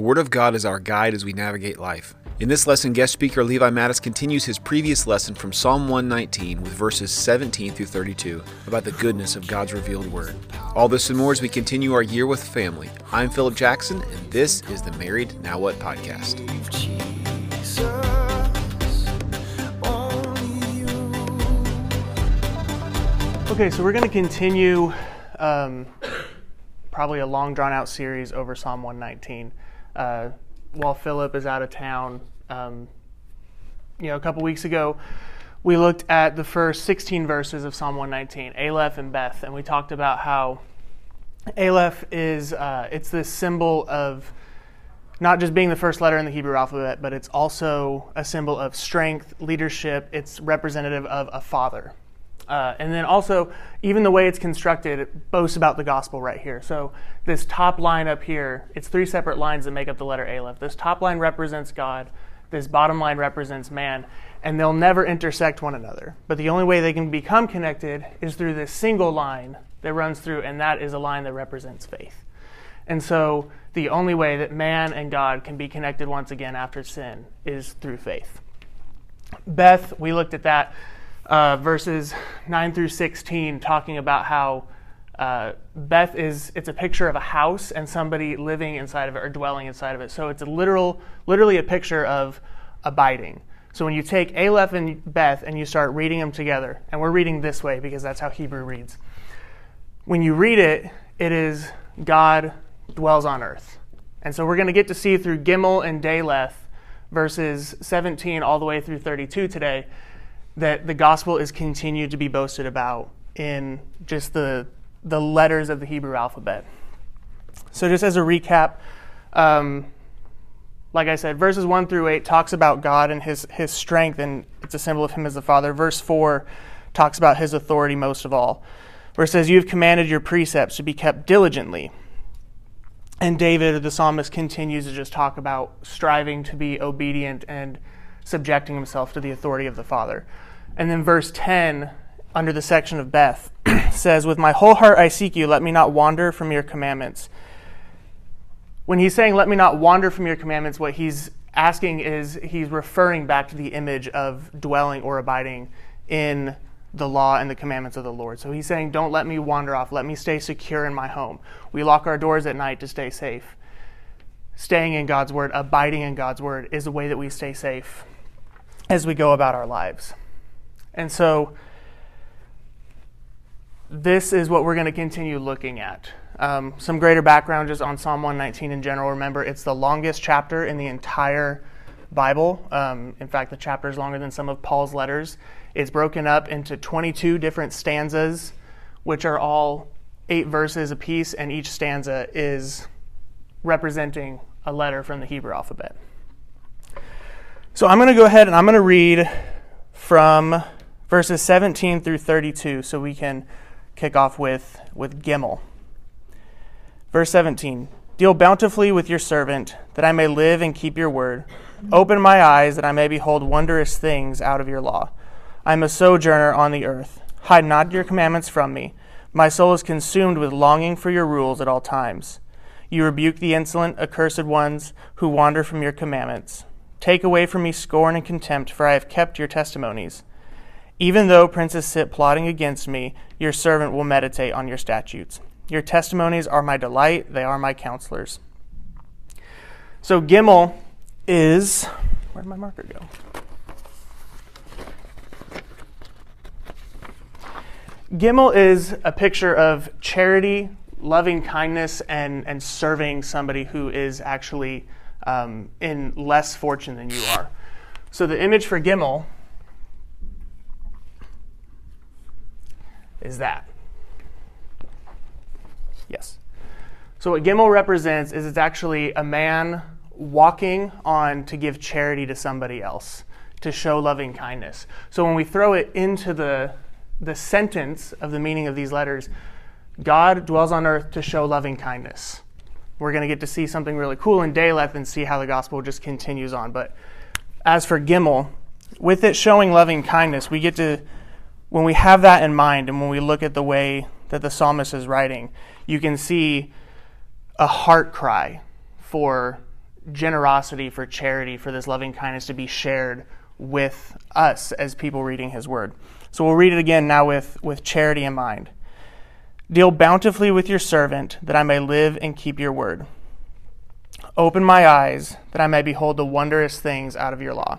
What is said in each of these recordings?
The Word of God is our guide as we navigate life. In this lesson, guest speaker Levi Mattis continues his previous lesson from Psalm 119 with verses 17 through 32 about the goodness of God's revealed Word. All this and more as we continue our year with family. I'm Philip Jackson, and this is the Married Now What podcast. Okay, so we're going to continue um, probably a long drawn out series over Psalm 119. Uh, while Philip is out of town, um, you know, a couple weeks ago, we looked at the first 16 verses of Psalm 119, Aleph and Beth, and we talked about how Aleph is uh, it's this symbol of not just being the first letter in the Hebrew alphabet, but it's also a symbol of strength, leadership. It's representative of a father. Uh, and then also, even the way it's constructed it boasts about the gospel right here. So, this top line up here, it's three separate lines that make up the letter Aleph. This top line represents God, this bottom line represents man, and they'll never intersect one another. But the only way they can become connected is through this single line that runs through, and that is a line that represents faith. And so, the only way that man and God can be connected once again after sin is through faith. Beth, we looked at that uh, verses 9 through 16, talking about how uh, Beth is, it's a picture of a house and somebody living inside of it or dwelling inside of it. So it's a literal, literally a picture of abiding. So when you take Aleph and Beth and you start reading them together, and we're reading this way because that's how Hebrew reads. When you read it, it is God dwells on earth. And so we're going to get to see through Gimel and Daleth, verses 17 all the way through 32 today, that the gospel is continued to be boasted about in just the, the letters of the Hebrew alphabet. So, just as a recap, um, like I said, verses 1 through 8 talks about God and his, his strength, and it's a symbol of Him as the Father. Verse 4 talks about His authority most of all, where it says, You have commanded your precepts to be kept diligently. And David, the psalmist, continues to just talk about striving to be obedient and subjecting himself to the authority of the Father. And then verse 10, under the section of Beth, says, With my whole heart I seek you, let me not wander from your commandments. When he's saying, Let me not wander from your commandments, what he's asking is he's referring back to the image of dwelling or abiding in the law and the commandments of the Lord. So he's saying, Don't let me wander off. Let me stay secure in my home. We lock our doors at night to stay safe. Staying in God's word, abiding in God's word, is a way that we stay safe as we go about our lives. And so, this is what we're going to continue looking at. Um, some greater background just on Psalm 119 in general. Remember, it's the longest chapter in the entire Bible. Um, in fact, the chapter is longer than some of Paul's letters. It's broken up into 22 different stanzas, which are all eight verses apiece, and each stanza is representing a letter from the Hebrew alphabet. So I'm going to go ahead and I'm going to read from verses 17 through 32 so we can kick off with, with Gimel. Verse 17 Deal bountifully with your servant, that I may live and keep your word. Open my eyes, that I may behold wondrous things out of your law. I am a sojourner on the earth. Hide not your commandments from me. My soul is consumed with longing for your rules at all times. You rebuke the insolent, accursed ones who wander from your commandments. Take away from me scorn and contempt, for I have kept your testimonies. Even though princes sit plotting against me, your servant will meditate on your statutes. Your testimonies are my delight, they are my counselors. So, Gimel is. Where'd my marker go? Gimel is a picture of charity, loving kindness, and, and serving somebody who is actually um, in less fortune than you are. So the image for Gimel is that. Yes. So what Gimel represents is it's actually a man walking on to give charity to somebody else, to show loving kindness. So when we throw it into the the sentence of the meaning of these letters, God dwells on earth to show loving kindness we're going to get to see something really cool in Daleth and see how the gospel just continues on. But as for Gimel, with it showing loving kindness, we get to, when we have that in mind and when we look at the way that the psalmist is writing, you can see a heart cry for generosity, for charity, for this loving kindness to be shared with us as people reading his word. So we'll read it again now with, with charity in mind. Deal bountifully with your servant, that I may live and keep your word. Open my eyes, that I may behold the wondrous things out of your law.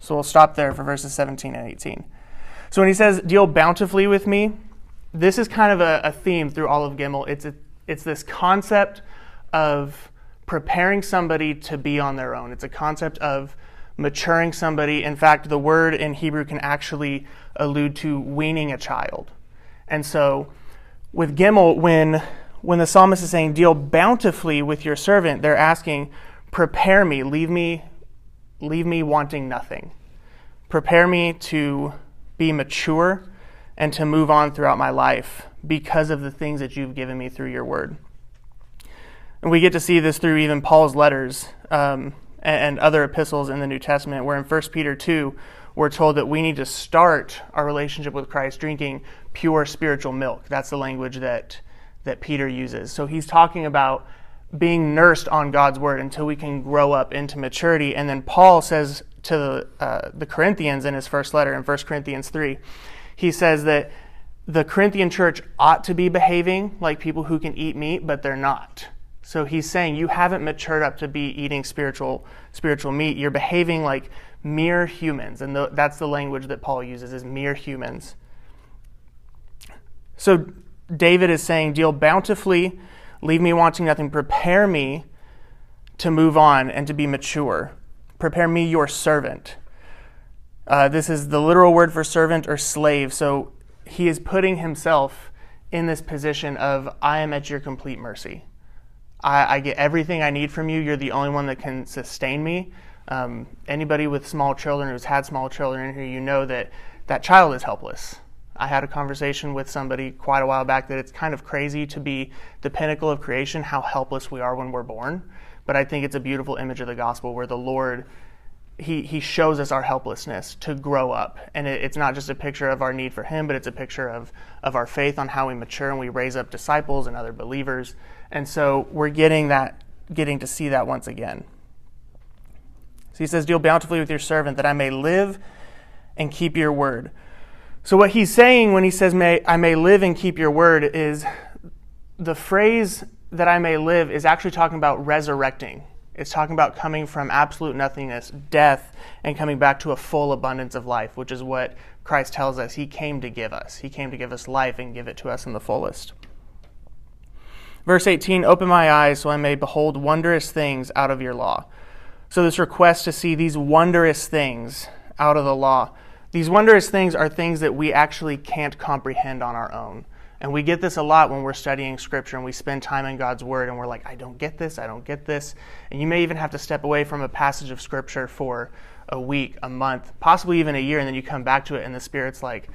So we'll stop there for verses 17 and 18. So when he says, Deal bountifully with me, this is kind of a, a theme through all of Gimel. It's, a, it's this concept of preparing somebody to be on their own. It's a concept of maturing somebody. In fact, the word in Hebrew can actually allude to weaning a child. And so with Gimel, when, when the psalmist is saying, Deal bountifully with your servant, they're asking, Prepare me, leave me, leave me wanting nothing. Prepare me to be mature and to move on throughout my life because of the things that you've given me through your word. And we get to see this through even Paul's letters um, and, other epistles in the New Testament, where in 1 Peter 2, we're told that we need to start our relationship with Christ drinking pure spiritual milk. That's the language that, that Peter uses. So he's talking about being nursed on God's word until we can grow up into maturity. And then Paul says to the, uh, the Corinthians in his first letter in 1 Corinthians 3, he says that the Corinthian church ought to be behaving like people who can eat meat, but they're not. So he's saying you haven't matured up to be eating spiritual spiritual meat. You're behaving like mere humans, and the, that's the language that Paul uses is mere humans. So David is saying, "Deal bountifully, leave me wanting nothing. Prepare me to move on and to be mature. Prepare me, your servant." Uh, this is the literal word for servant or slave. So he is putting himself in this position of, "I am at your complete mercy." I, I, get everything I need from you. You're the only one that can sustain me. Um, anybody with small children who's had small children in here, you know that that child is helpless. I had a conversation with somebody quite a while back that it's kind of crazy to be the pinnacle of creation, how helpless we are when we're born. But I think it's a beautiful image of the gospel where the Lord he, he shows us our helplessness to grow up. And it, it's not just a picture of our need for Him, but it's a picture of, of our faith on how we mature and we raise up disciples and other believers. And so we're getting that, getting to see that once again. So he says, Deal bountifully with your servant that I may live and keep your word. So what he's saying when he says, may, I may live and keep your word is the phrase that I may live is actually talking about resurrecting. It's talking about coming from absolute nothingness, death, and coming back to a full abundance of life, which is what Christ tells us He came to give us. He came to give us life and give it to us in the fullest. Verse 18 Open my eyes so I may behold wondrous things out of your law. So, this request to see these wondrous things out of the law. These wondrous things are things that we actually can't comprehend on our own. And we get this a lot when we're studying scripture and we spend time in God's word and we're like, I don't get this, I don't get this. And you may even have to step away from a passage of scripture for a week, a month, possibly even a year, and then you come back to it and the Spirit's like,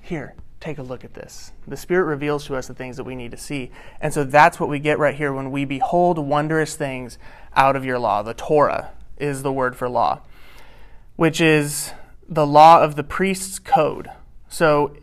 here, take a look at this. The Spirit reveals to us the things that we need to see. And so that's what we get right here when we behold wondrous things out of your law. The Torah is the word for law, which is the law of the priest's code. So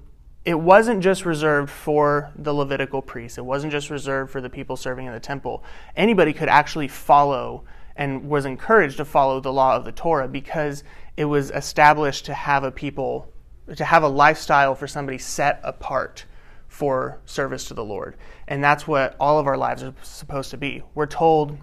it wasn't just reserved for the Levitical priests, it wasn't just reserved for the people serving in the temple. Anybody could actually follow and was encouraged to follow the law of the Torah because it was established to have a people to have a lifestyle for somebody set apart for service to the Lord. And that's what all of our lives are supposed to be. We're told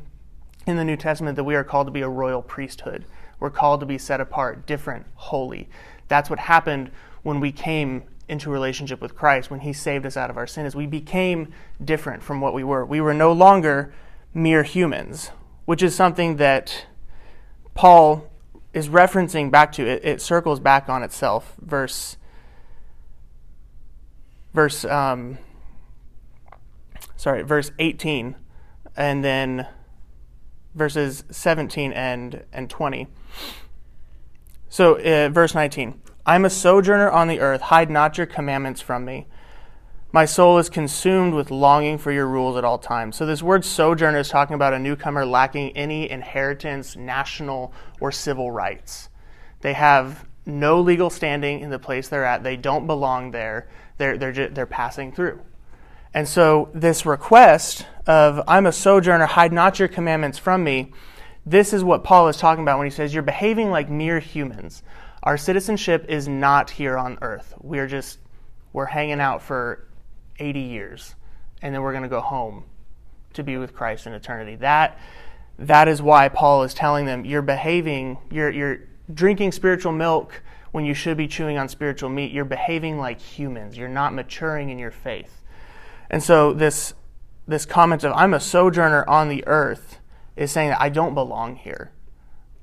in the New Testament that we are called to be a royal priesthood. We're called to be set apart, different, holy. That's what happened when we came into relationship with Christ, when he saved us out of our sins. We became different from what we were. We were no longer mere humans, which is something that Paul is referencing back to it, it circles back on itself verse verse um, sorry verse 18 and then verses 17 and and 20 so uh, verse 19 i'm a sojourner on the earth hide not your commandments from me my soul is consumed with longing for your rules at all times. So, this word sojourner is talking about a newcomer lacking any inheritance, national, or civil rights. They have no legal standing in the place they're at, they don't belong there, they're, they're, they're passing through. And so, this request of, I'm a sojourner, hide not your commandments from me, this is what Paul is talking about when he says, You're behaving like mere humans. Our citizenship is not here on earth. We're just, we're hanging out for 80 years, and then we're going to go home to be with Christ in eternity. That, that is why Paul is telling them, You're behaving, you're, you're drinking spiritual milk when you should be chewing on spiritual meat. You're behaving like humans. You're not maturing in your faith. And so this, this comment of, I'm a sojourner on the earth is saying that I don't belong here.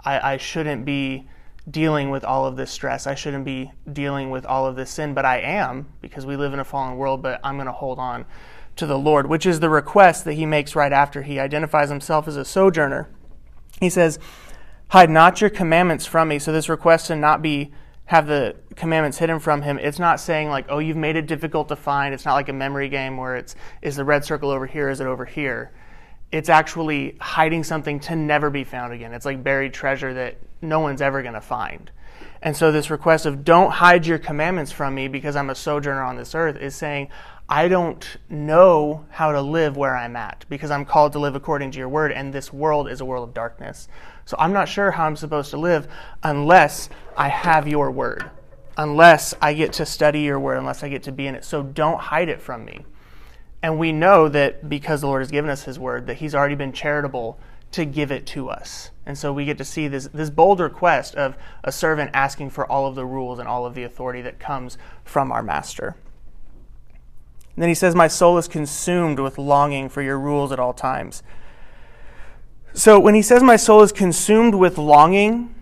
I, I shouldn't be dealing with all of this stress. I shouldn't be dealing with all of this sin, but I am because we live in a fallen world, but I'm going to hold on to the Lord, which is the request that he makes right after he identifies himself as a sojourner. He says, Hide not your commandments from me. So, this request to not be have the commandments hidden from him, it's not saying like, oh, you've made it difficult to find. It's not like a memory game where it's, is the red circle over here? Is it over here? it's actually hiding something to never be found again. It's like buried treasure that no one's ever going to find. And so, this request of don't hide your commandments from me because I'm a sojourner on this earth is saying, I don't know how to live where I'm at because I'm called to live according to your word, and this world is a world of darkness. So, I'm not sure how I'm supposed to live unless I have your word, unless I get to study your word, unless I get to be in it. So, don't hide it from me. And we know that because the Lord has given us His word, that He's already been charitable to give it to us. And so we get to see this, this bold request of a servant asking for all of the rules and all of the authority that comes from our master. And then he says, My soul is consumed with longing for your rules at all times. So when he says, My soul is consumed with longing,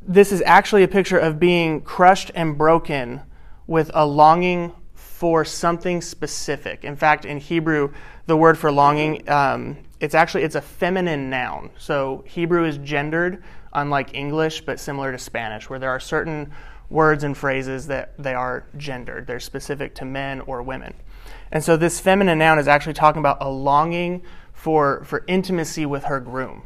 this is actually a picture of being crushed and broken with a longing for something specific. In fact, in Hebrew, the word for longing, um, it's actually it's a feminine noun. So Hebrew is gendered, unlike English, but similar to Spanish, where there are certain words and phrases that they are gendered. They're specific to men or women. And so this feminine noun is actually talking about a longing for, for intimacy with her groom,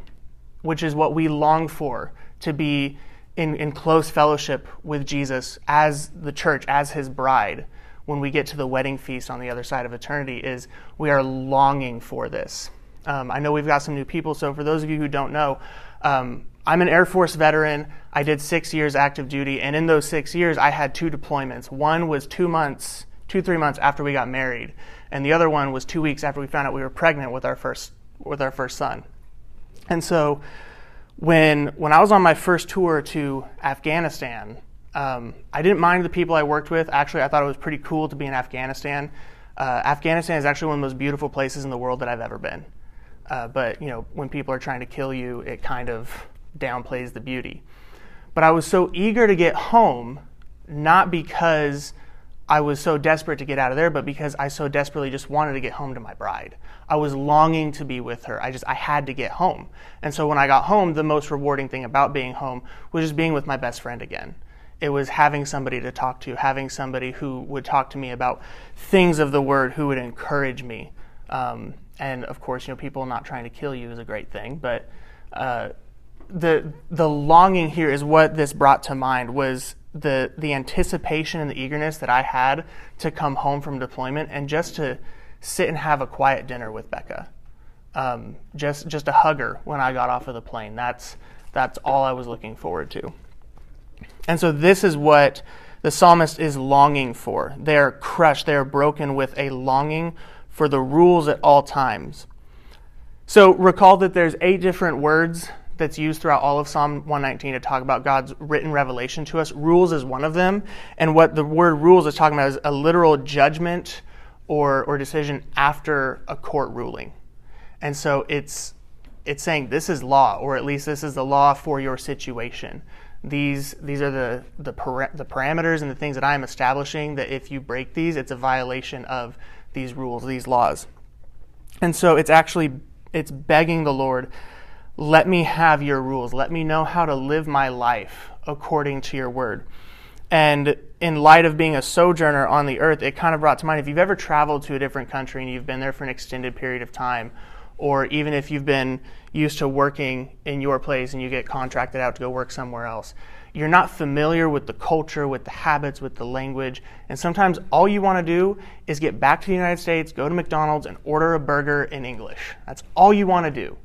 which is what we long for to be in, in close fellowship with Jesus as the church, as his bride when we get to the wedding feast on the other side of eternity is we are longing for this. Um, I know we've got some new people, so for those of you who don't know, um, I'm an Air Force veteran. I did six years active duty, and in those six years, I had two deployments. One was two months, two three months after we got married, and the other one was two weeks after we found out we were pregnant with our first with our first son. And so, when when I was on my first tour to Afghanistan, um, I didn't mind the people I worked with. Actually, I thought it was pretty cool to be in Afghanistan. Uh, Afghanistan is actually one of the most beautiful places in the world that I've ever been. Uh, but you know, when people are trying to kill you, it kind of downplays the beauty. But I was so eager to get home, not because I was so desperate to get out of there, but because I so desperately just wanted to get home to my bride. I was longing to be with her. I just I had to get home. And so when I got home, the most rewarding thing about being home was just being with my best friend again it was having somebody to talk to, having somebody who would talk to me about things of the word, who would encourage me. Um, and of course, you know, people not trying to kill you is a great thing, but uh, the the longing here is what this brought to mind was the the anticipation and the eagerness that I had to come home from deployment and just to sit and have a quiet dinner with Becca, um, just just a hugger when I got off of the plane. That's that's all I was looking forward to. And so this is what the psalmist is longing for. They are crushed, they are broken with a longing for the rules at all times. So recall that there's eight different words that's used throughout all of Psalm 119 to talk about God's written revelation to us. Rules is one of them. And what the word rules is talking about is a literal judgment or, or decision after a court ruling. And so it's it's saying this is law, or at least this is the law for your situation these these are the the, para- the parameters and the things that I am establishing that if you break these, it's a violation of these rules, these laws. And so it's actually it's begging the Lord, let me have your rules. Let me know how to live my life according to your word. And in light of being a sojourner on the earth, it kind of brought to mind if you've ever traveled to a different country and you've been there for an extended period of time, or even if you've been used to working in your place and you get contracted out to go work somewhere else. You're not familiar with the culture, with the habits, with the language, and sometimes all you want to do is get back to the United States, go to McDonald's, and order a burger in English. That's all you want to do.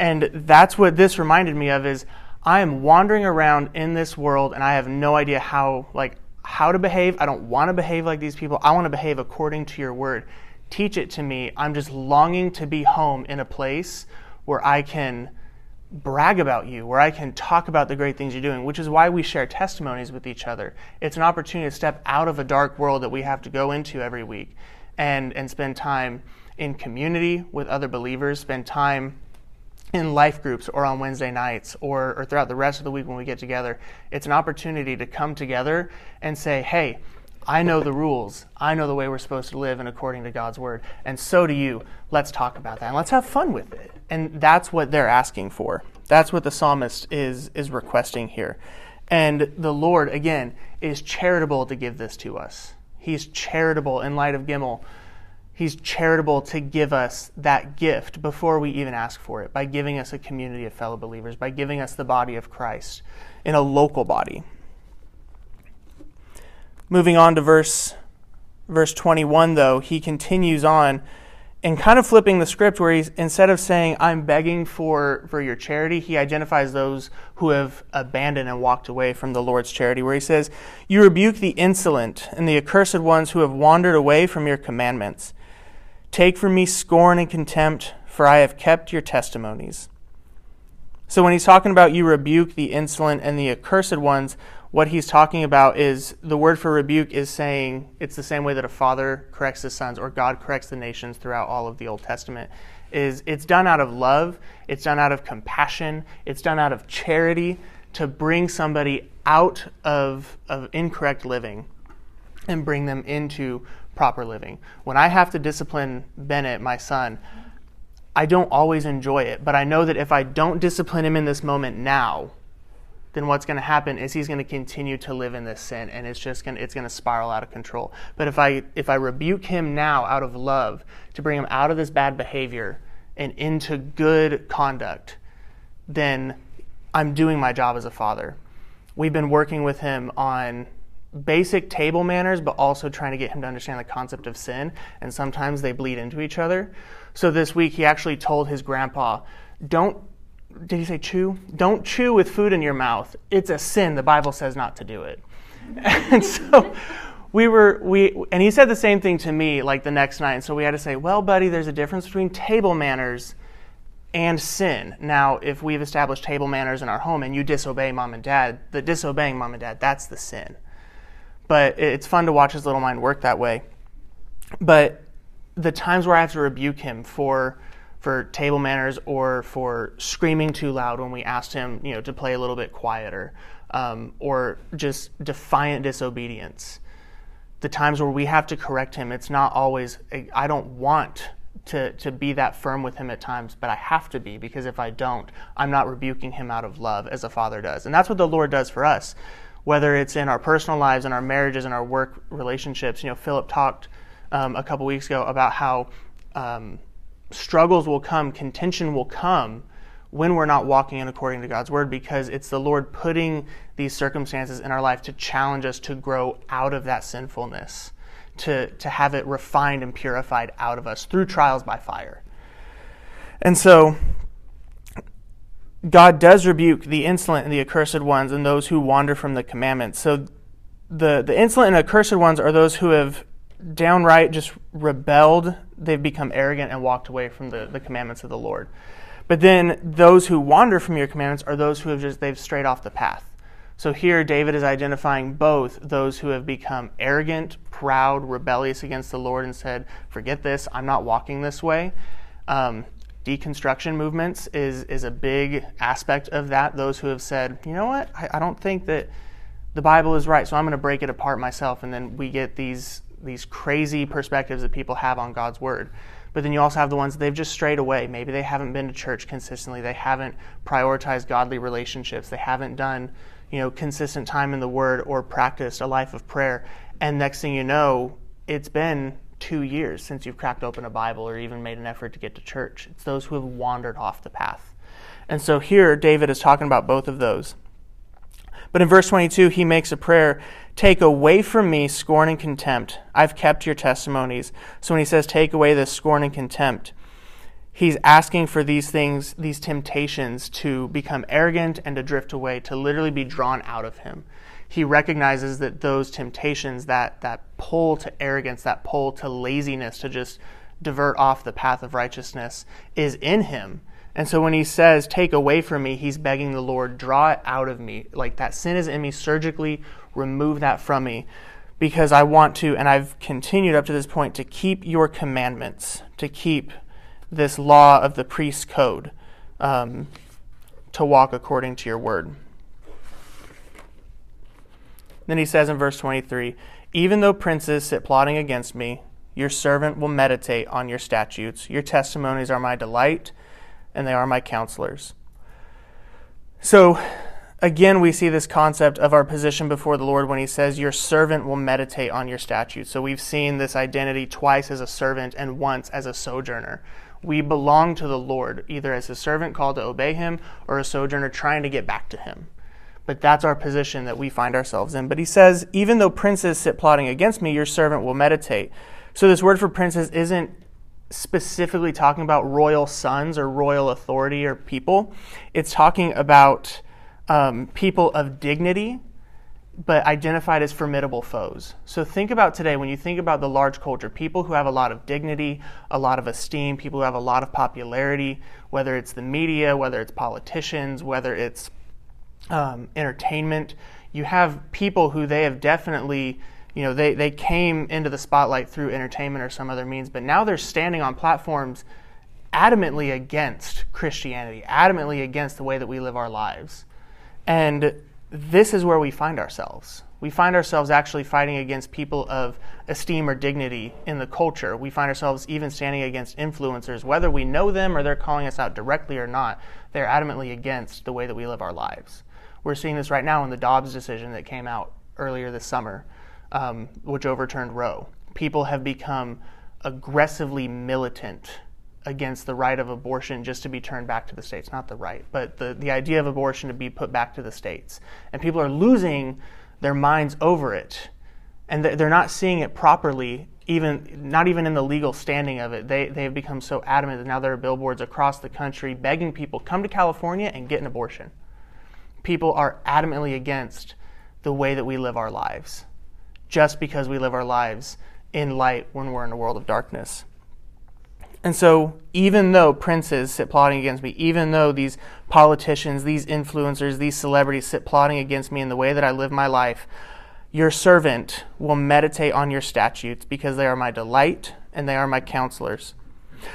And that's what this reminded me of is I am wandering around in this world and I have no idea how like how to behave. I don't want to behave like these people. I want to behave according to your word. Teach it to me. I'm just longing to be home in a place where I can brag about you, where I can talk about the great things you're doing, which is why we share testimonies with each other. It's an opportunity to step out of a dark world that we have to go into every week and, and spend time in community with other believers, spend time in life groups or on Wednesday nights or, or throughout the rest of the week when we get together. It's an opportunity to come together and say, hey, I know the rules. I know the way we're supposed to live and according to God's word. And so do you. Let's talk about that and let's have fun with it. And that's what they're asking for. That's what the psalmist is, is requesting here. And the Lord, again, is charitable to give this to us. He's charitable in light of Gimel He's charitable to give us that gift before we even ask for it by giving us a community of fellow believers, by giving us the body of Christ in a local body. Moving on to verse verse 21 though, he continues on and kind of flipping the script where he's instead of saying I'm begging for for your charity, he identifies those who have abandoned and walked away from the Lord's charity where he says, "You rebuke the insolent and the accursed ones who have wandered away from your commandments." Take from me scorn and contempt, for I have kept your testimonies. So when he's talking about you rebuke the insolent and the accursed ones, what he's talking about is the word for rebuke is saying it's the same way that a father corrects his sons or God corrects the nations throughout all of the Old Testament. Is it's done out of love, it's done out of compassion, it's done out of charity to bring somebody out of, of incorrect living and bring them into proper living. When I have to discipline Bennett, my son, I don't always enjoy it, but I know that if I don't discipline him in this moment now, then what's going to happen is he's going to continue to live in this sin and it's just going to, it's going to spiral out of control. But if I if I rebuke him now out of love to bring him out of this bad behavior and into good conduct, then I'm doing my job as a father. We've been working with him on basic table manners, but also trying to get him to understand the concept of sin. And sometimes they bleed into each other. So this week, he actually told his grandpa, Don't, did he say chew? Don't chew with food in your mouth. It's a sin. The Bible says not to do it. and so we were, we, and he said the same thing to me like the next night. And so we had to say, Well, buddy, there's a difference between table manners and sin. Now, if we've established table manners in our home and you disobey mom and dad, the disobeying mom and dad, that's the sin but it's fun to watch his little mind work that way. But the times where I have to rebuke him for for table manners or for screaming too loud when we asked him, you know, to play a little bit quieter, um, or just defiant disobedience. The times where we have to correct him, it's not always. I don't want to to be that firm with him at times, but I have to be because if I don't, I'm not rebuking him out of love as a father does, and that's what the Lord does for us whether it's in our personal lives and our marriages and our work relationships. You know, Philip talked um, a couple weeks ago about how um, struggles will come, contention will come when we're not walking in according to God's word because it's the Lord putting these circumstances in our life to challenge us to grow out of that sinfulness, to, to have it refined and purified out of us through trials by fire. And so God does rebuke the insolent and the accursed ones and those who wander from the commandments. So the, the insolent and accursed ones are those who have downright just rebelled. They've become arrogant and walked away from the, the commandments of the Lord. But then those who wander from your commandments are those who have just, they've strayed off the path. So here David is identifying both those who have become arrogant, proud, rebellious against the Lord and said, forget this, I'm not walking this way. Um, deconstruction movements is is a big aspect of that. Those who have said, you know what, I, I don't think that the Bible is right, so I'm going to break it apart myself, and then we get these these crazy perspectives that people have on God's word. But then you also have the ones that they've just strayed away. Maybe they haven't been to church consistently. They haven't prioritized godly relationships. They haven't done, you know, consistent time in the word or practiced a life of prayer. And next thing you know, it's been two years since you've cracked open a Bible or even made an effort to get to church. It's those who have wandered off the path. And so here, David is talking about both of those. But in verse 22, he makes a prayer Take away from me scorn and contempt. I've kept your testimonies. So when he says, Take away this scorn and contempt, he's asking for these things, these temptations to become arrogant and to drift away, to literally be drawn out of him. He recognizes that those temptations, that, that pull to arrogance, that pull to laziness, to just divert off the path of righteousness, is in him. And so when he says, Take away from me, he's begging the Lord, draw it out of me. Like that sin is in me, surgically remove that from me. Because I want to, and I've continued up to this point, to keep your commandments, to keep this law of the priest's code, um, to walk according to your word. Then he says in verse 23 Even though princes sit plotting against me, your servant will meditate on your statutes. Your testimonies are my delight, and they are my counselors. So, again, we see this concept of our position before the Lord when he says, Your servant will meditate on your statutes. So, we've seen this identity twice as a servant and once as a sojourner. We belong to the Lord, either as a servant called to obey him or a sojourner trying to get back to him. But that's our position that we find ourselves in. But he says, Even though princes sit plotting against me, your servant will meditate. So, this word for princes isn't specifically talking about royal sons or royal authority or people. It's talking about um, people of dignity, but identified as formidable foes. So think about today when you think about the large culture, people who have a lot of dignity, a lot of esteem, people who have a lot of popularity, whether it's the media, whether it's politicians, whether it's um, entertainment. You have people who they have definitely you know, they, they came into the spotlight through entertainment or some other means, but now they're standing on platforms adamantly against Christianity, adamantly against the way that we live our lives. And this is where we find ourselves. We find ourselves actually fighting against people of esteem or dignity in the culture. We find ourselves even standing against influencers, whether we know them or they're calling us out directly or not. They're adamantly against the way that we live our lives. We're seeing this right now in the Dobbs decision that came out earlier this summer um, which overturned Roe. People have become aggressively militant against the right of abortion just to be turned back to the states. Not the right, but the, the idea of abortion to be put back to the states. And people are losing their minds over it. And they're not seeing it properly, even not even in the legal standing of it. They, they have become so adamant that now there are billboards across the country begging people, come to California and get an abortion. People are adamantly against the way that we live our lives just because we live our lives in light when we're in a world of darkness. And so, even though princes sit plotting against me, even though these politicians, these influencers, these celebrities sit plotting against me in the way that I live my life, your servant will meditate on your statutes because they are my delight and they are my counselors.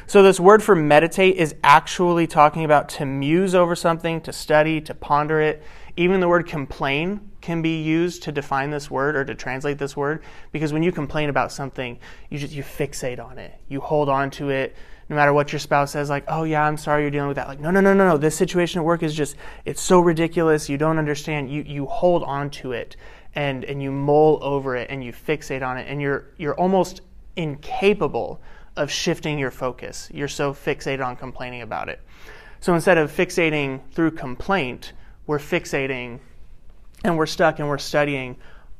So, this word for meditate is actually talking about to muse over something, to study, to ponder it. Even the word complain can be used to define this word or to translate this word because when you complain about something, you just you fixate on it. You hold on to it no matter what your spouse says like, "Oh yeah, I'm sorry you're dealing with that." Like, "No, no, no, no, no. This situation at work is just it's so ridiculous. You don't understand." You you hold on to it and and you mull over it and you fixate on it and you're you're almost incapable of shifting your focus. You're so fixated on complaining about it. So instead of fixating through complaint, we're fixating and we're stuck and we're studying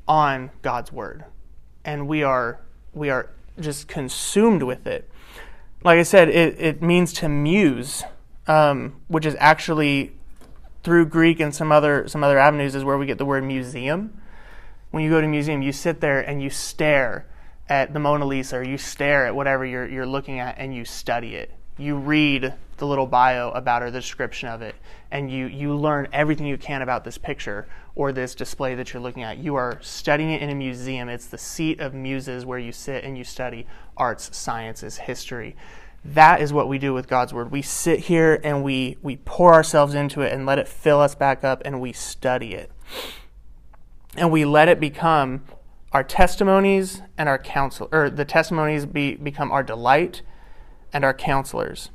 on God's word. And we are we are just consumed with it. Like I said, it, it means to muse, um, which is actually through Greek and some other some other avenues is where we get the word museum. When you go to a museum, you sit there and you stare at the Mona Lisa or you stare at whatever you're you're looking at and you study it. You read the little bio about her, the description of it, and you, you learn everything you can about this picture or this display that you're looking at. You are studying it in a museum. It's the seat of muses where you sit and you study arts, sciences, history. That is what we do with God's Word. We sit here and we, we pour ourselves into it and let it fill us back up and we study it. And we let it become our testimonies and our counsel, or the testimonies be, become our delight and our counselors.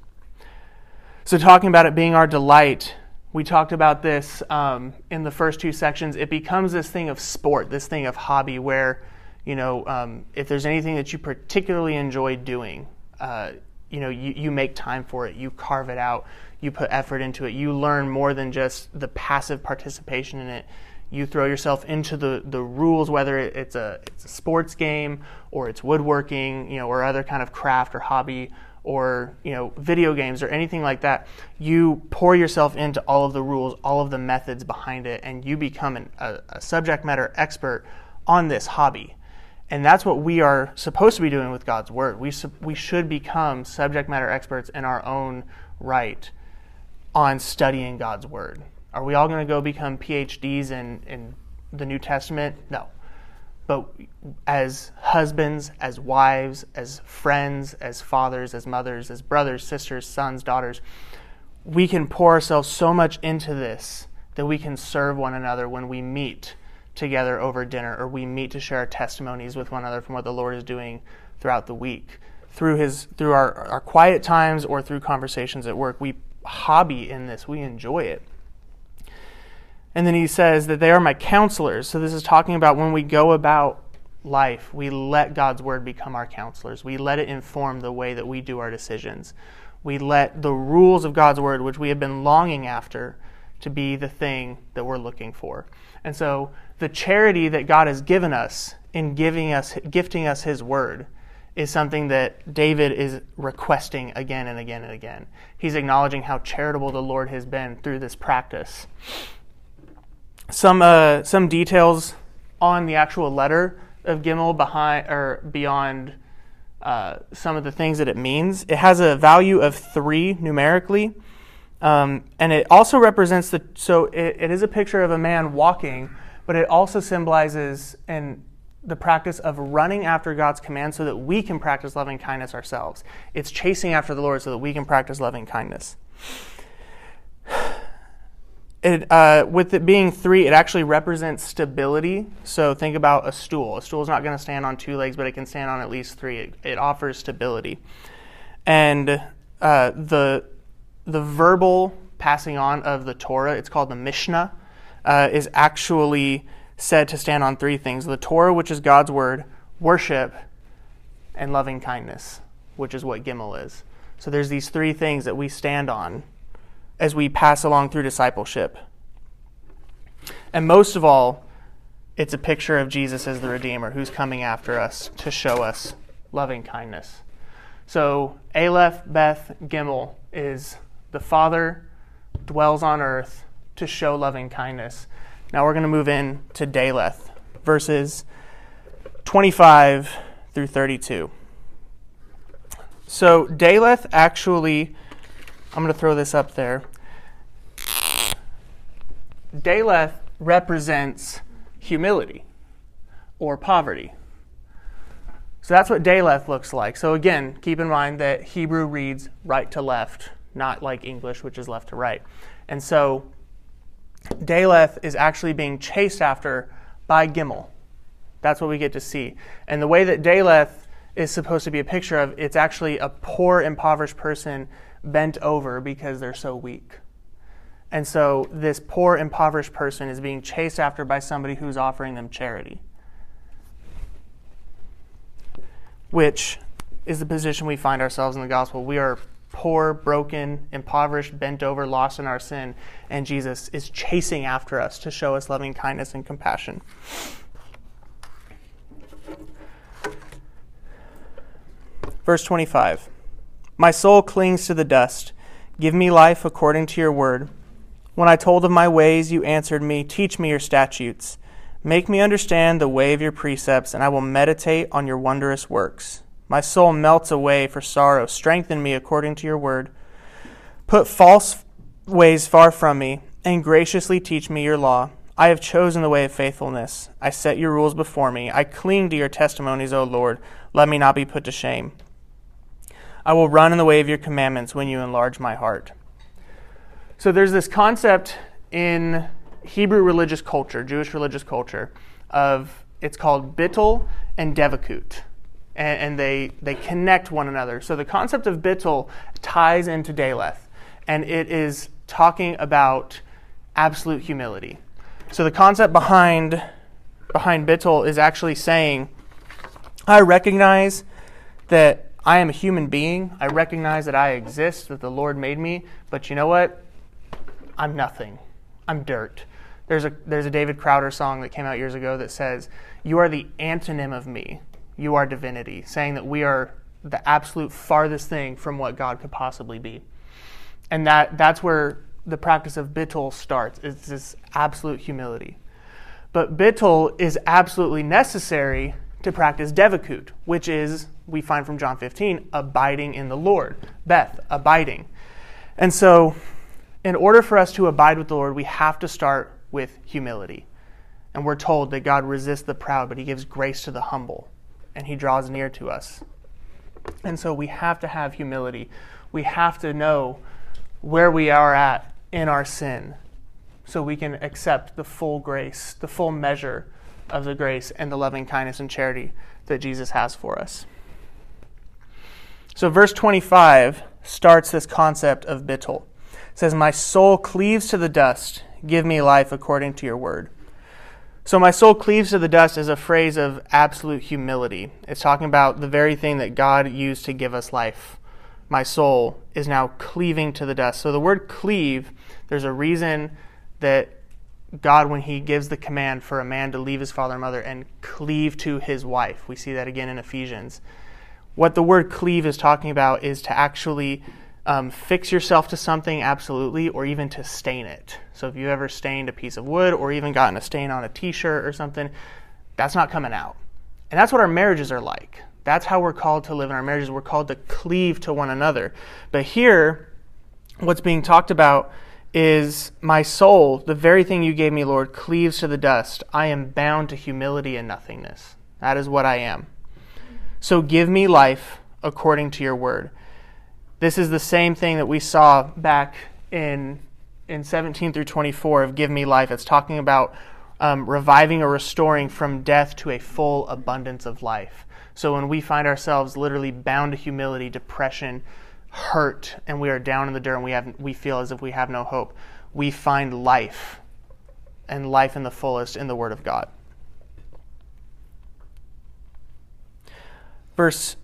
So, talking about it being our delight, we talked about this um, in the first two sections. It becomes this thing of sport, this thing of hobby, where, you know, um, if there's anything that you particularly enjoy doing, uh, you know, you, you make time for it, you carve it out, you put effort into it, you learn more than just the passive participation in it. You throw yourself into the, the rules, whether it's a, it's a sports game or it's woodworking, you know, or other kind of craft or hobby or you know video games or anything like that you pour yourself into all of the rules all of the methods behind it and you become an, a, a subject matter expert on this hobby. And that's what we are supposed to be doing with god's word. We, we should become subject matter experts in our own right on studying god's word are we all going to go become phds in, in the new testament no but as husbands, as wives, as friends, as fathers, as mothers, as brothers, sisters, sons, daughters, we can pour ourselves so much into this that we can serve one another when we meet together over dinner or we meet to share our testimonies with one another from what the Lord is doing throughout the week. Through his through our, our quiet times or through conversations at work, we hobby in this. We enjoy it. And then he says that they are my counselors. So this is talking about when we go about life, we let God's word become our counselors. We let it inform the way that we do our decisions. We let the rules of God's word, which we have been longing after, to be the thing that we're looking for. And so the charity that God has given us in giving us gifting us his word is something that David is requesting again and again and again. He's acknowledging how charitable the Lord has been through this practice some uh, some details on the actual letter of Gimel behind or beyond uh, some of the things that it means. It has a value of three numerically, um, and it also represents the. So it, it is a picture of a man walking, but it also symbolizes and the practice of running after God's command so that we can practice loving kindness ourselves. It's chasing after the Lord so that we can practice loving kindness it, uh, with it being three, it actually represents stability. So think about a stool. A stool is not going to stand on two legs, but it can stand on at least three. It, it offers stability. And uh, the, the verbal passing on of the Torah, it's called the Mishnah, uh, is actually said to stand on three things the Torah, which is God's word, worship, and loving kindness, which is what Gimel is. So there's these three things that we stand on as we pass along through discipleship. And most of all, it's a picture of Jesus as the Redeemer who's coming after us to show us loving kindness. So, Aleph, Beth, Gimel is the Father dwells on earth to show loving kindness. Now we're going to move in to Daleth, verses 25 through 32. So, Daleth actually I'm going to throw this up there. Daleth represents humility or poverty. So that's what Daleth looks like. So again, keep in mind that Hebrew reads right to left, not like English, which is left to right. And so Daleth is actually being chased after by Gimel. That's what we get to see. And the way that Daleth is supposed to be a picture of, it's actually a poor, impoverished person bent over because they're so weak. And so this poor, impoverished person is being chased after by somebody who's offering them charity, which is the position we find ourselves in the gospel. We are poor, broken, impoverished, bent over, lost in our sin, and Jesus is chasing after us to show us loving kindness and compassion. Verse 25. My soul clings to the dust. Give me life according to your word. When I told of my ways, you answered me, Teach me your statutes. Make me understand the way of your precepts, and I will meditate on your wondrous works. My soul melts away for sorrow. Strengthen me according to your word. Put false ways far from me, and graciously teach me your law. I have chosen the way of faithfulness. I set your rules before me. I cling to your testimonies, O Lord. Let me not be put to shame. I will run in the way of your commandments when you enlarge my heart. So there's this concept in Hebrew religious culture, Jewish religious culture, of it's called bittul and devekut. And, and they, they connect one another. So the concept of bittul ties into Daleth, and it is talking about absolute humility. So the concept behind behind bittul is actually saying, I recognize that I am a human being. I recognize that I exist, that the Lord made me. But you know what? I'm nothing. I'm dirt. There's a, there's a David Crowder song that came out years ago that says, You are the antonym of me. You are divinity, saying that we are the absolute farthest thing from what God could possibly be. And that, that's where the practice of bittul starts, it's this absolute humility. But bittul is absolutely necessary to practice devekut, which is, we find from John 15, abiding in the Lord. Beth, abiding. And so, in order for us to abide with the Lord, we have to start with humility. And we're told that God resists the proud, but he gives grace to the humble, and he draws near to us. And so we have to have humility. We have to know where we are at in our sin so we can accept the full grace, the full measure of the grace and the loving kindness and charity that Jesus has for us. So, verse 25 starts this concept of bittul. Says, My soul cleaves to the dust, give me life according to your word. So, my soul cleaves to the dust is a phrase of absolute humility. It's talking about the very thing that God used to give us life. My soul is now cleaving to the dust. So, the word cleave, there's a reason that God, when He gives the command for a man to leave his father and mother and cleave to his wife, we see that again in Ephesians. What the word cleave is talking about is to actually um, fix yourself to something absolutely, or even to stain it. So if you've ever stained a piece of wood or even gotten a stain on a t shirt or something, that's not coming out. And that's what our marriages are like. That's how we're called to live in our marriages. We're called to cleave to one another. But here, what's being talked about is my soul, the very thing you gave me, Lord, cleaves to the dust. I am bound to humility and nothingness. That is what I am. So give me life according to your word. This is the same thing that we saw back in in 17 through 24 of give me life. It's talking about um, reviving or restoring from death to a full abundance of life. So when we find ourselves literally bound to humility, depression, hurt and we are down in the dirt and we have we feel as if we have no hope we find life and life in the fullest in the word of god verse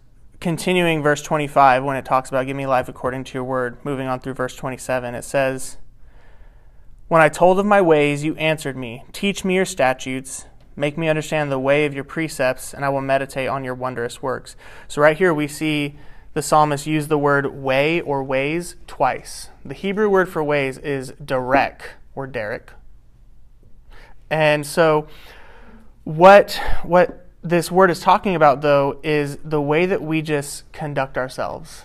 continuing verse 25 when it talks about give me life according to your word moving on through verse 27 it says when i told of my ways you answered me teach me your statutes make me understand the way of your precepts and i will meditate on your wondrous works so right here we see the psalmist used the word way or ways twice. The Hebrew word for ways is derek or derek. And so what what this word is talking about though is the way that we just conduct ourselves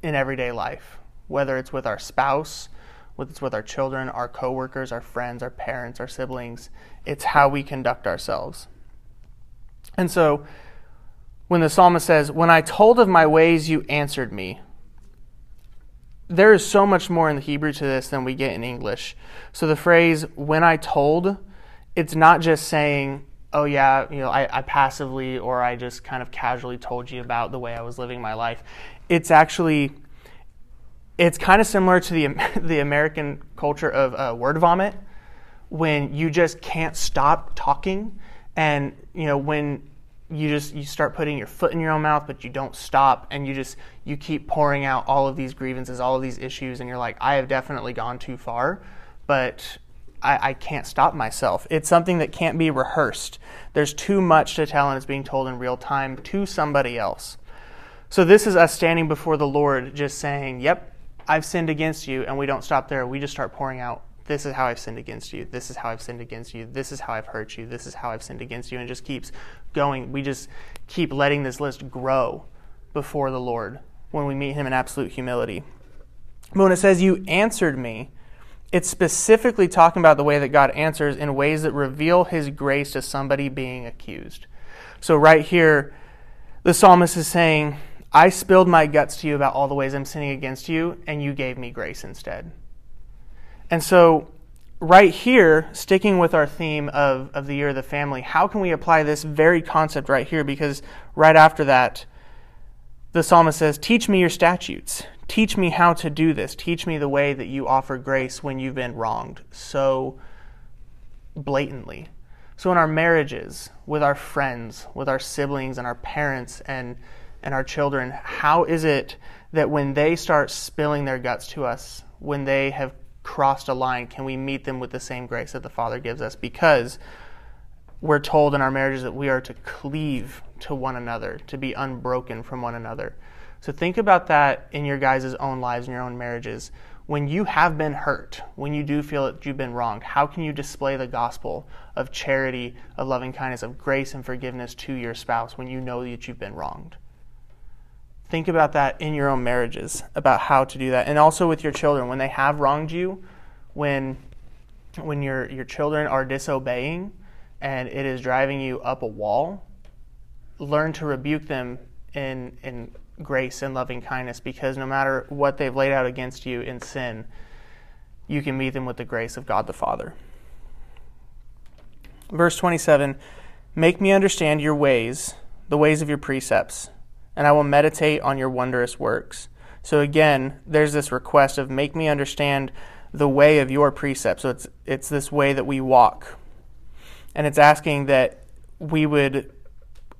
in everyday life, whether it's with our spouse, whether it's with our children, our coworkers, our friends, our parents, our siblings, it's how we conduct ourselves. And so when the psalmist says, When I told of my ways, you answered me. There is so much more in the Hebrew to this than we get in English. So the phrase, when I told, it's not just saying, oh yeah, you know, I, I, passively or I just kind of casually told you about the way I was living my life. It's actually, it's kind of similar to the the American culture of uh, word vomit, when you just can't stop talking, and you know when you just you start putting your foot in your own mouth but you don't stop and you just you keep pouring out all of these grievances all of these issues and you're like i have definitely gone too far but I, I can't stop myself it's something that can't be rehearsed there's too much to tell and it's being told in real time to somebody else so this is us standing before the lord just saying yep i've sinned against you and we don't stop there we just start pouring out this is how I've sinned against you. This is how I've sinned against you. This is how I've hurt you. This is how I've sinned against you. And just keeps going. We just keep letting this list grow before the Lord when we meet Him in absolute humility. But when it says, You answered me, it's specifically talking about the way that God answers in ways that reveal His grace to somebody being accused. So, right here, the psalmist is saying, I spilled my guts to you about all the ways I'm sinning against you, and you gave me grace instead. And so, right here, sticking with our theme of, of the year of the family, how can we apply this very concept right here? Because right after that, the psalmist says, Teach me your statutes. Teach me how to do this. Teach me the way that you offer grace when you've been wronged so blatantly. So, in our marriages, with our friends, with our siblings, and our parents, and, and our children, how is it that when they start spilling their guts to us, when they have crossed a line, can we meet them with the same grace that the Father gives us? Because we're told in our marriages that we are to cleave to one another, to be unbroken from one another. So think about that in your guys' own lives, in your own marriages. When you have been hurt, when you do feel that you've been wronged, how can you display the gospel of charity, of loving kindness, of grace and forgiveness to your spouse when you know that you've been wronged? Think about that in your own marriages, about how to do that. And also with your children, when they have wronged you, when when your your children are disobeying and it is driving you up a wall, learn to rebuke them in in grace and loving kindness because no matter what they've laid out against you in sin, you can meet them with the grace of God the Father. Verse 27 Make me understand your ways, the ways of your precepts, and I will meditate on your wondrous works. So again, there's this request of make me understand the way of your precepts. So it's it's this way that we walk. And it's asking that we would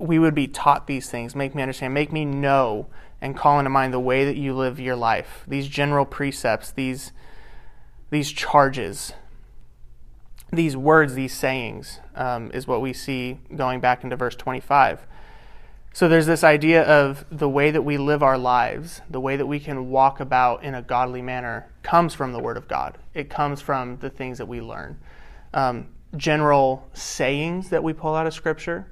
we would be taught these things. Make me understand, make me know and call into mind the way that you live your life. These general precepts, these these charges, these words, these sayings, um, is what we see going back into verse 25. So there's this idea of the way that we live our lives, the way that we can walk about in a godly manner, comes from the Word of God. It comes from the things that we learn. Um, general sayings that we pull out of Scripture,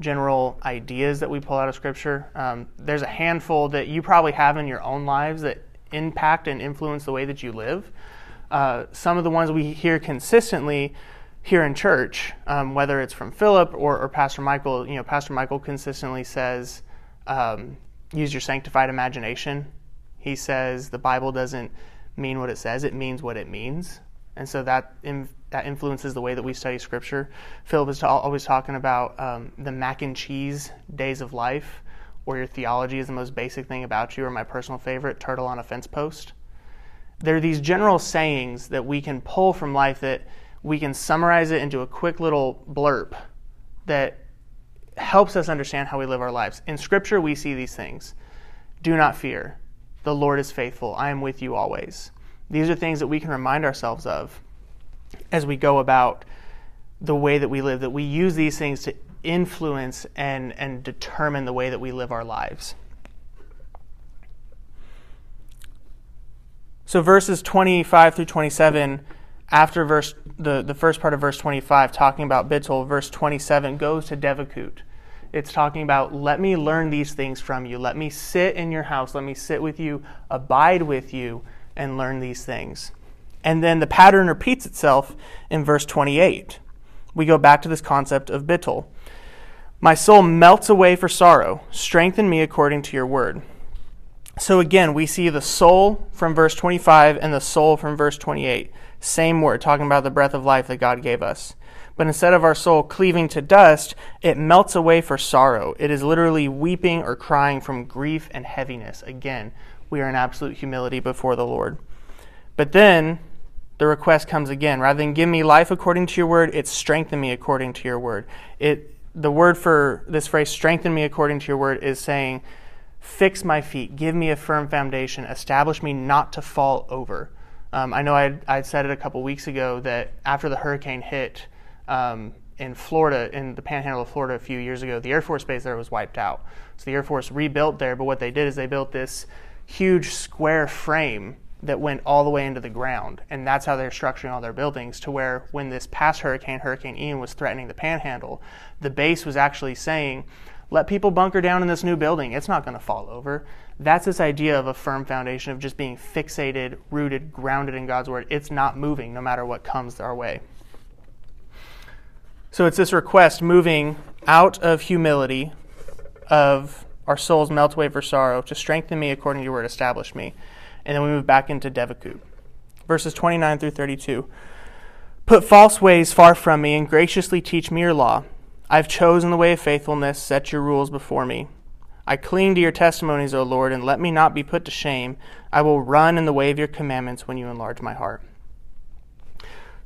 general ideas that we pull out of Scripture. Um, there's a handful that you probably have in your own lives that impact and influence the way that you live. Uh, some of the ones we hear consistently here in church, um, whether it's from Philip or, or, Pastor Michael, you know, Pastor Michael consistently says, um, use your sanctified imagination. He says the Bible doesn't mean what it says, it means what it means. And so that, in, that influences the way that we study Scripture. Philip is always talking about um, the mac and cheese days of life, where your theology is the most basic thing about you, or my personal favorite, turtle on a fence post. There are these general sayings that we can pull from life that we can summarize it into a quick little blurb that helps us understand how we live our lives. In Scripture, we see these things. Do not fear. The Lord is faithful. I am with you always. These are things that we can remind ourselves of as we go about the way that we live, that we use these things to influence and, and determine the way that we live our lives. So, verses 25 through 27 after verse the, the first part of verse 25 talking about bittul verse 27 goes to devekut. It's talking about let me learn these things from you. Let me sit in your house. Let me sit with you abide with you and learn these things and then the pattern repeats itself in verse 28 we go back to this concept of bittul my soul melts away for sorrow strengthen me according to your word so again we see the soul from verse 25 and the soul from verse 28 same word, talking about the breath of life that God gave us. But instead of our soul cleaving to dust, it melts away for sorrow. It is literally weeping or crying from grief and heaviness. Again, we are in absolute humility before the Lord. But then the request comes again. Rather than give me life according to your word, it's strengthen me according to your word. It the word for this phrase, strengthen me according to your word, is saying, fix my feet, give me a firm foundation, establish me not to fall over. Um, I know I'd, I'd, said it a couple weeks ago that after the hurricane hit um, in Florida, in the panhandle of Florida a few years ago, the Air Force base there was wiped out. So the Air Force rebuilt there, but what they did is they built this huge square frame that went all the way into the ground. And that's how they're structuring all their buildings to where when this past hurricane, Hurricane Ian, was threatening the panhandle, the base was actually saying, let people bunker down in this new building. It's not going to fall over. That's this idea of a firm foundation of just being fixated, rooted, grounded in God's word. It's not moving no matter what comes our way. So it's this request moving out of humility, of our souls melt away for sorrow, to strengthen me according to your word, establish me. And then we move back into Devekut. Verses 29 through 32. Put false ways far from me and graciously teach me your law. I've chosen the way of faithfulness, set your rules before me. I cling to your testimonies, O Lord, and let me not be put to shame. I will run in the way of your commandments when you enlarge my heart.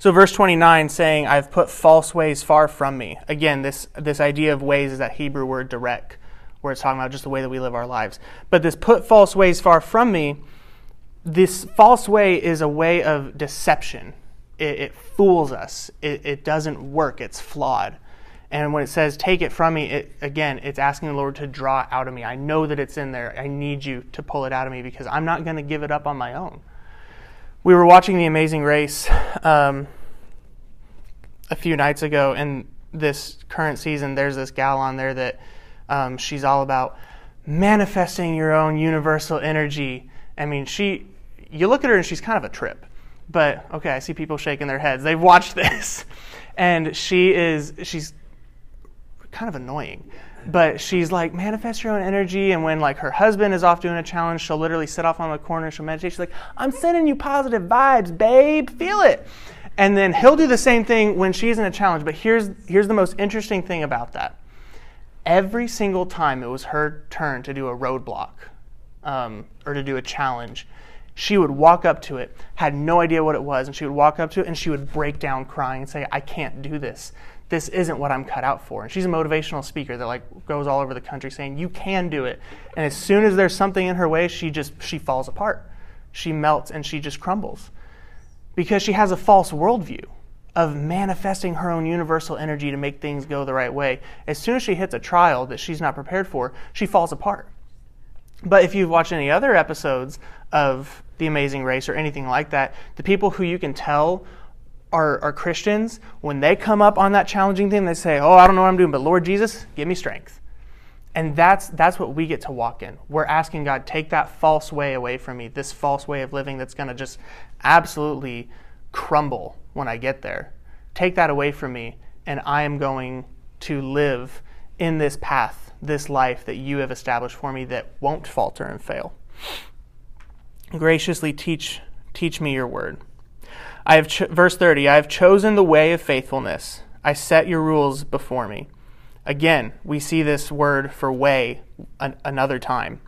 So, verse 29 saying, I've put false ways far from me. Again, this, this idea of ways is that Hebrew word derek, where it's talking about just the way that we live our lives. But this put false ways far from me, this false way is a way of deception. It, it fools us, it, it doesn't work, it's flawed. And when it says, take it from me, it, again, it's asking the Lord to draw out of me. I know that it's in there. I need you to pull it out of me because I'm not going to give it up on my own. We were watching The Amazing Race um, a few nights ago, and this current season, there's this gal on there that um, she's all about manifesting your own universal energy. I mean, she, you look at her and she's kind of a trip. But okay, I see people shaking their heads. They've watched this. And she is, she's kind of annoying. But she's like, manifest your own energy. And when like her husband is off doing a challenge, she'll literally sit off on the corner. She'll meditate. She's like, I'm sending you positive vibes, babe. Feel it. And then he'll do the same thing when she's in a challenge. But here's here's the most interesting thing about that. Every single time it was her turn to do a roadblock um, or to do a challenge, she would walk up to it, had no idea what it was, and she would walk up to it and she would break down crying and say, I can't do this this isn't what I'm cut out for. And she's a motivational speaker that like goes all over the country saying you can do it. And as soon as there's something in her way, she just she falls apart. She melts and she just crumbles. Because she has a false worldview of manifesting her own universal energy to make things go the right way. As soon as she hits a trial that she's not prepared for, she falls apart. But if you've watched any other episodes of The Amazing Race or anything like that, the people who you can tell are, are Christians, when they come up on that challenging thing, they say, Oh, I don't know what I'm doing, but Lord Jesus, give me strength. And that's, that's what we get to walk in. We're asking God, take that false way away from me, this false way of living that's going to just absolutely crumble when I get there. Take that away from me, and I am going to live in this path, this life that you have established for me that won't falter and fail. Graciously teach, teach me your word. I have cho- verse 30, I have chosen the way of faithfulness. I set your rules before me. Again, we see this word for way an- another time,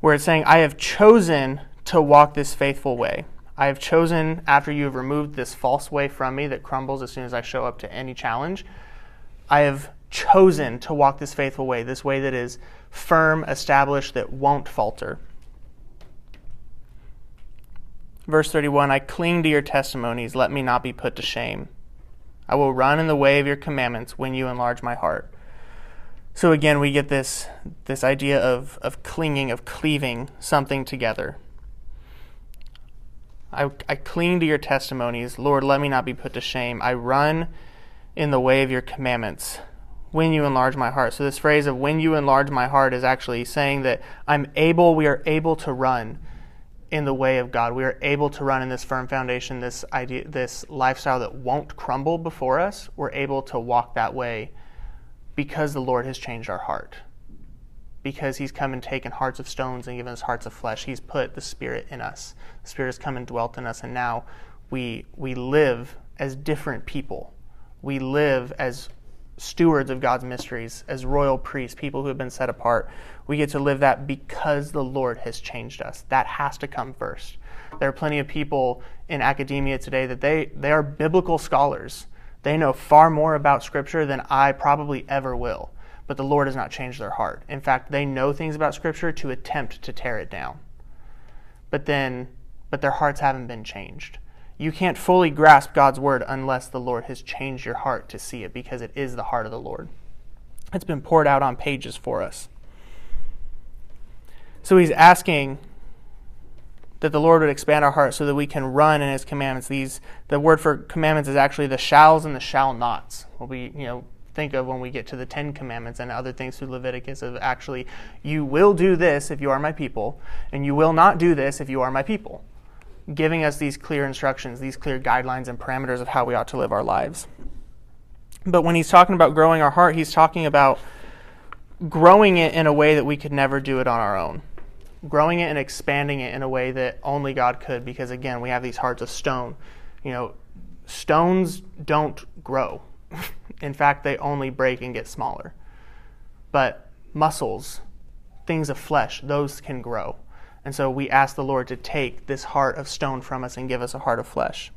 where it's saying, I have chosen to walk this faithful way. I have chosen, after you have removed this false way from me that crumbles as soon as I show up to any challenge, I have chosen to walk this faithful way, this way that is firm, established, that won't falter. Verse 31 I cling to your testimonies, let me not be put to shame. I will run in the way of your commandments when you enlarge my heart. So again, we get this, this idea of, of clinging, of cleaving something together. I, I cling to your testimonies. Lord, let me not be put to shame. I run in the way of your commandments when you enlarge my heart. So, this phrase of when you enlarge my heart is actually saying that I'm able, we are able to run in the way of God. We are able to run in this firm foundation, this idea, this lifestyle that won't crumble before us. We're able to walk that way because the Lord has changed our heart. Because He's come and taken hearts of stones and given us hearts of flesh. He's put the Spirit in us. The Spirit has come and dwelt in us, and now we we live as different people. We live as stewards of God's mysteries, as royal priests, people who have been set apart. We get to live that because the Lord has changed us. That has to come first. There are plenty of people in academia today that they, they are biblical scholars. They know far more about Scripture than I probably ever will. But the Lord has not changed their heart. In fact, they know things about Scripture to attempt to tear it down. But then, but their hearts haven't been changed. You can't fully grasp God's word unless the Lord has changed your heart to see it because it is the heart of the Lord. It's been poured out on pages for us. So he's asking that the Lord would expand our hearts so that we can run in his commandments. These the word for commandments is actually the shalls and the shall nots. What we you know think of when we get to the Ten Commandments and other things through Leviticus of actually you will do this if you are my people, and you will not do this if you are my people giving us these clear instructions, these clear guidelines and parameters of how we ought to live our lives. But when he's talking about growing our heart, he's talking about growing it in a way that we could never do it on our own. Growing it and expanding it in a way that only God could, because again, we have these hearts of stone. You know, stones don't grow. in fact, they only break and get smaller. But muscles, things of flesh, those can grow. And so we ask the Lord to take this heart of stone from us and give us a heart of flesh.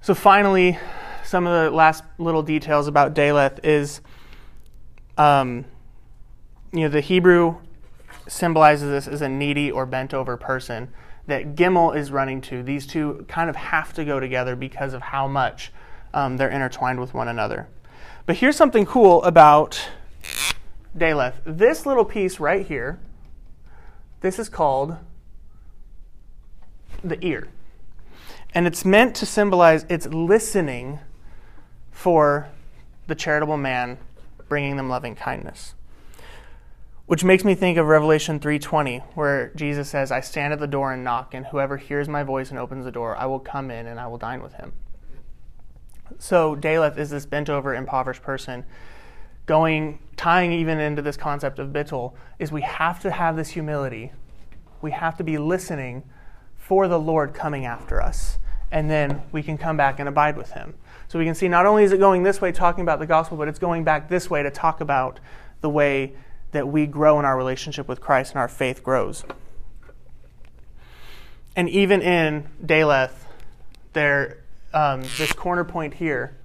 So finally, some of the last little details about Daleth is, um, you know, the Hebrew symbolizes this as a needy or bent over person that Gimel is running to. These two kind of have to go together because of how much um, they're intertwined with one another. But here's something cool about Daleth. This little piece right here, this is called the ear. And it's meant to symbolize it's listening for the charitable man, bringing them loving kindness. Which makes me think of Revelation 3:20, where Jesus says, "I stand at the door and knock, and whoever hears my voice and opens the door, I will come in and I will dine with him." So Daleth is this bent over, impoverished person. Going, tying even into this concept of bittul, is we have to have this humility. We have to be listening for the Lord coming after us. And then we can come back and abide with him. So we can see not only is it going this way, talking about the gospel, but it's going back this way to talk about the way that we grow in our relationship with Christ and our faith grows. And even in Daleth, there, um, this corner point here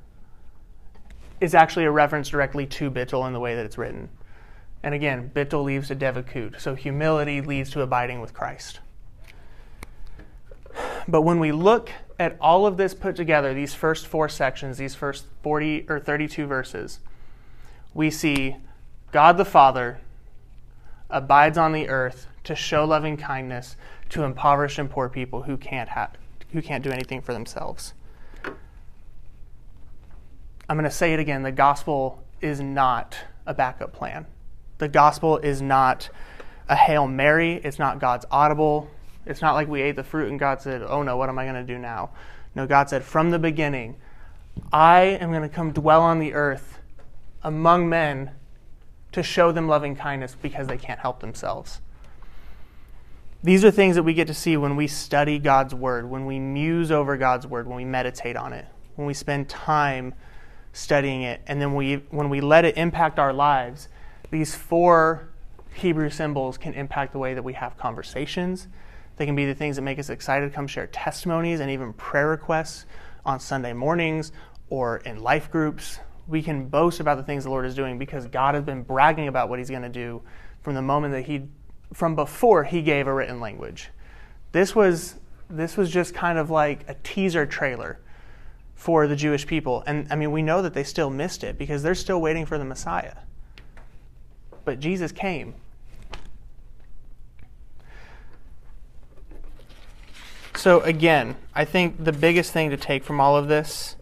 is actually a reference directly to Bittul in the way that it's written. And again, Bittul leads to Devekut, so humility leads to abiding with Christ. But when we look at all of this put together, these first four sections, these first 40 or 32 verses, we see God the Father abides on the earth to show loving kindness to impoverished and poor people who can't who can't do anything for themselves. I'm going to say it again, the gospel is not a backup plan. The gospel is not a Hail Mary, it's not God's audible. It's not like we ate the fruit and God said, "Oh no, what am I going to do now?" No, God said from the beginning, I am going to come dwell on the earth among men to show them loving kindness because they can't help themselves. These are things that we get to see when we study God's Word, when we muse over God's Word, when we meditate on it, when we spend time studying it, and then we, when we let it impact our lives. These four Hebrew symbols can impact the way that we have conversations. They can be the things that make us excited to come share testimonies and even prayer requests on Sunday mornings or in life groups we can boast about the things the Lord is doing because God has been bragging about what He's going to do from the moment that He, from before He gave a written language. This was this was just kind of like a teaser trailer for the Jewish people, and I mean we know that they still missed it because they're still waiting for the Messiah. But Jesus came. So again, I think the biggest thing to take from all of this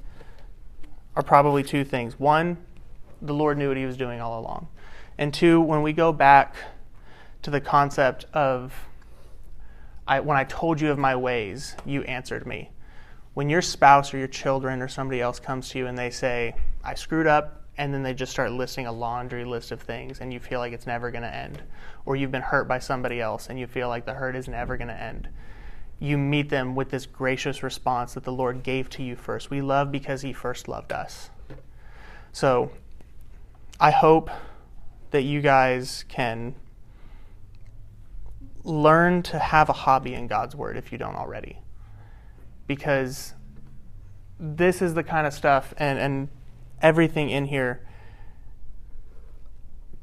are probably two things. One, the Lord knew what he was doing all along. And two, when we go back to the concept of I, when I told you of my ways, you answered me. When your spouse or your children or somebody else comes to you and they say, I screwed up, and then they just start listing a laundry list of things and you feel like it's never going to end, or you've been hurt by somebody else and you feel like the hurt is never going to end you meet them with this gracious response that the Lord gave to you first. We love because He first loved us. So I hope that you guys can learn to have a hobby in God's Word if you don't already. Because this is the kind of stuff, and, and everything in here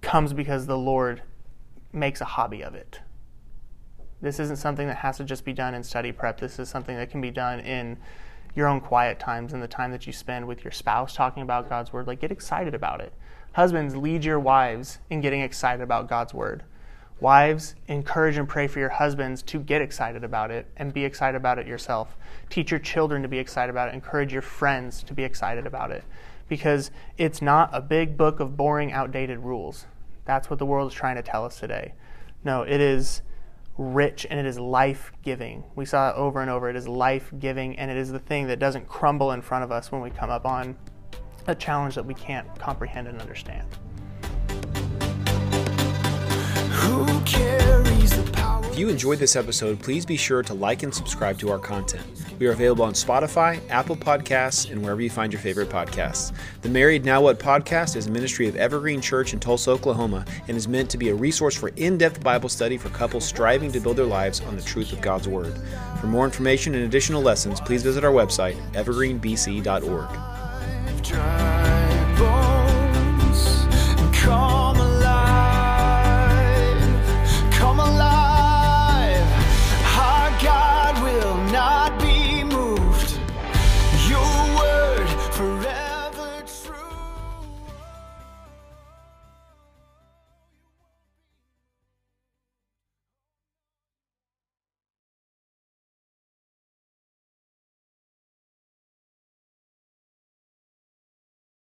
comes because the Lord makes a hobby of it. This isn't something that has to just be done in study prep. This is something that can be done in your own quiet times and the time that you spend with your spouse talking about God's word. Like, get excited about it. Husbands, lead your wives in getting excited about God's word. Wives, encourage and pray for your husbands to get excited about it and be excited about it yourself. Teach your children to be excited about it. Encourage your friends to be excited about it. Because it's not a big book of boring, outdated rules. That's what the world is trying to tell us today. No, it is rich and it is life giving. We saw it over and over. It is life giving and it is the thing that doesn't crumble in front of us when we come up on a challenge that we can't comprehend and understand. If you enjoyed this episode, please be sure to like and subscribe to our content. We are available on Spotify, Apple Podcasts, and wherever you find your favorite podcasts. The Married Now What podcast is a ministry of Evergreen Church in Tulsa, Oklahoma, and is meant to be a resource for in depth Bible study for couples striving to build their lives on the truth of God's Word. For more information and additional lessons, please visit our website, evergreenbc.org. Dry bones,